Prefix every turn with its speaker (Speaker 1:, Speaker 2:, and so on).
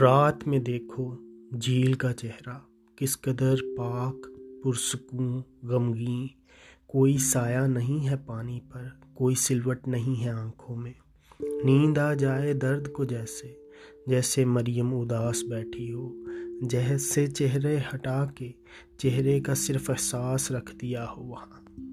Speaker 1: رات میں دیکھو جھیل کا چہرہ۔ کس قدر پاک پرسکوں غمگین۔ کوئی سایہ نہیں ہے پانی پر، کوئی سلوٹ نہیں ہے آنکھوں میں۔ نیند آ جائے درد کو جیسے جیسے مریم اداس بیٹھی ہو۔ جیسے چہرے ہٹا کے چہرے کا صرف احساس رکھ دیا ہو وہاں۔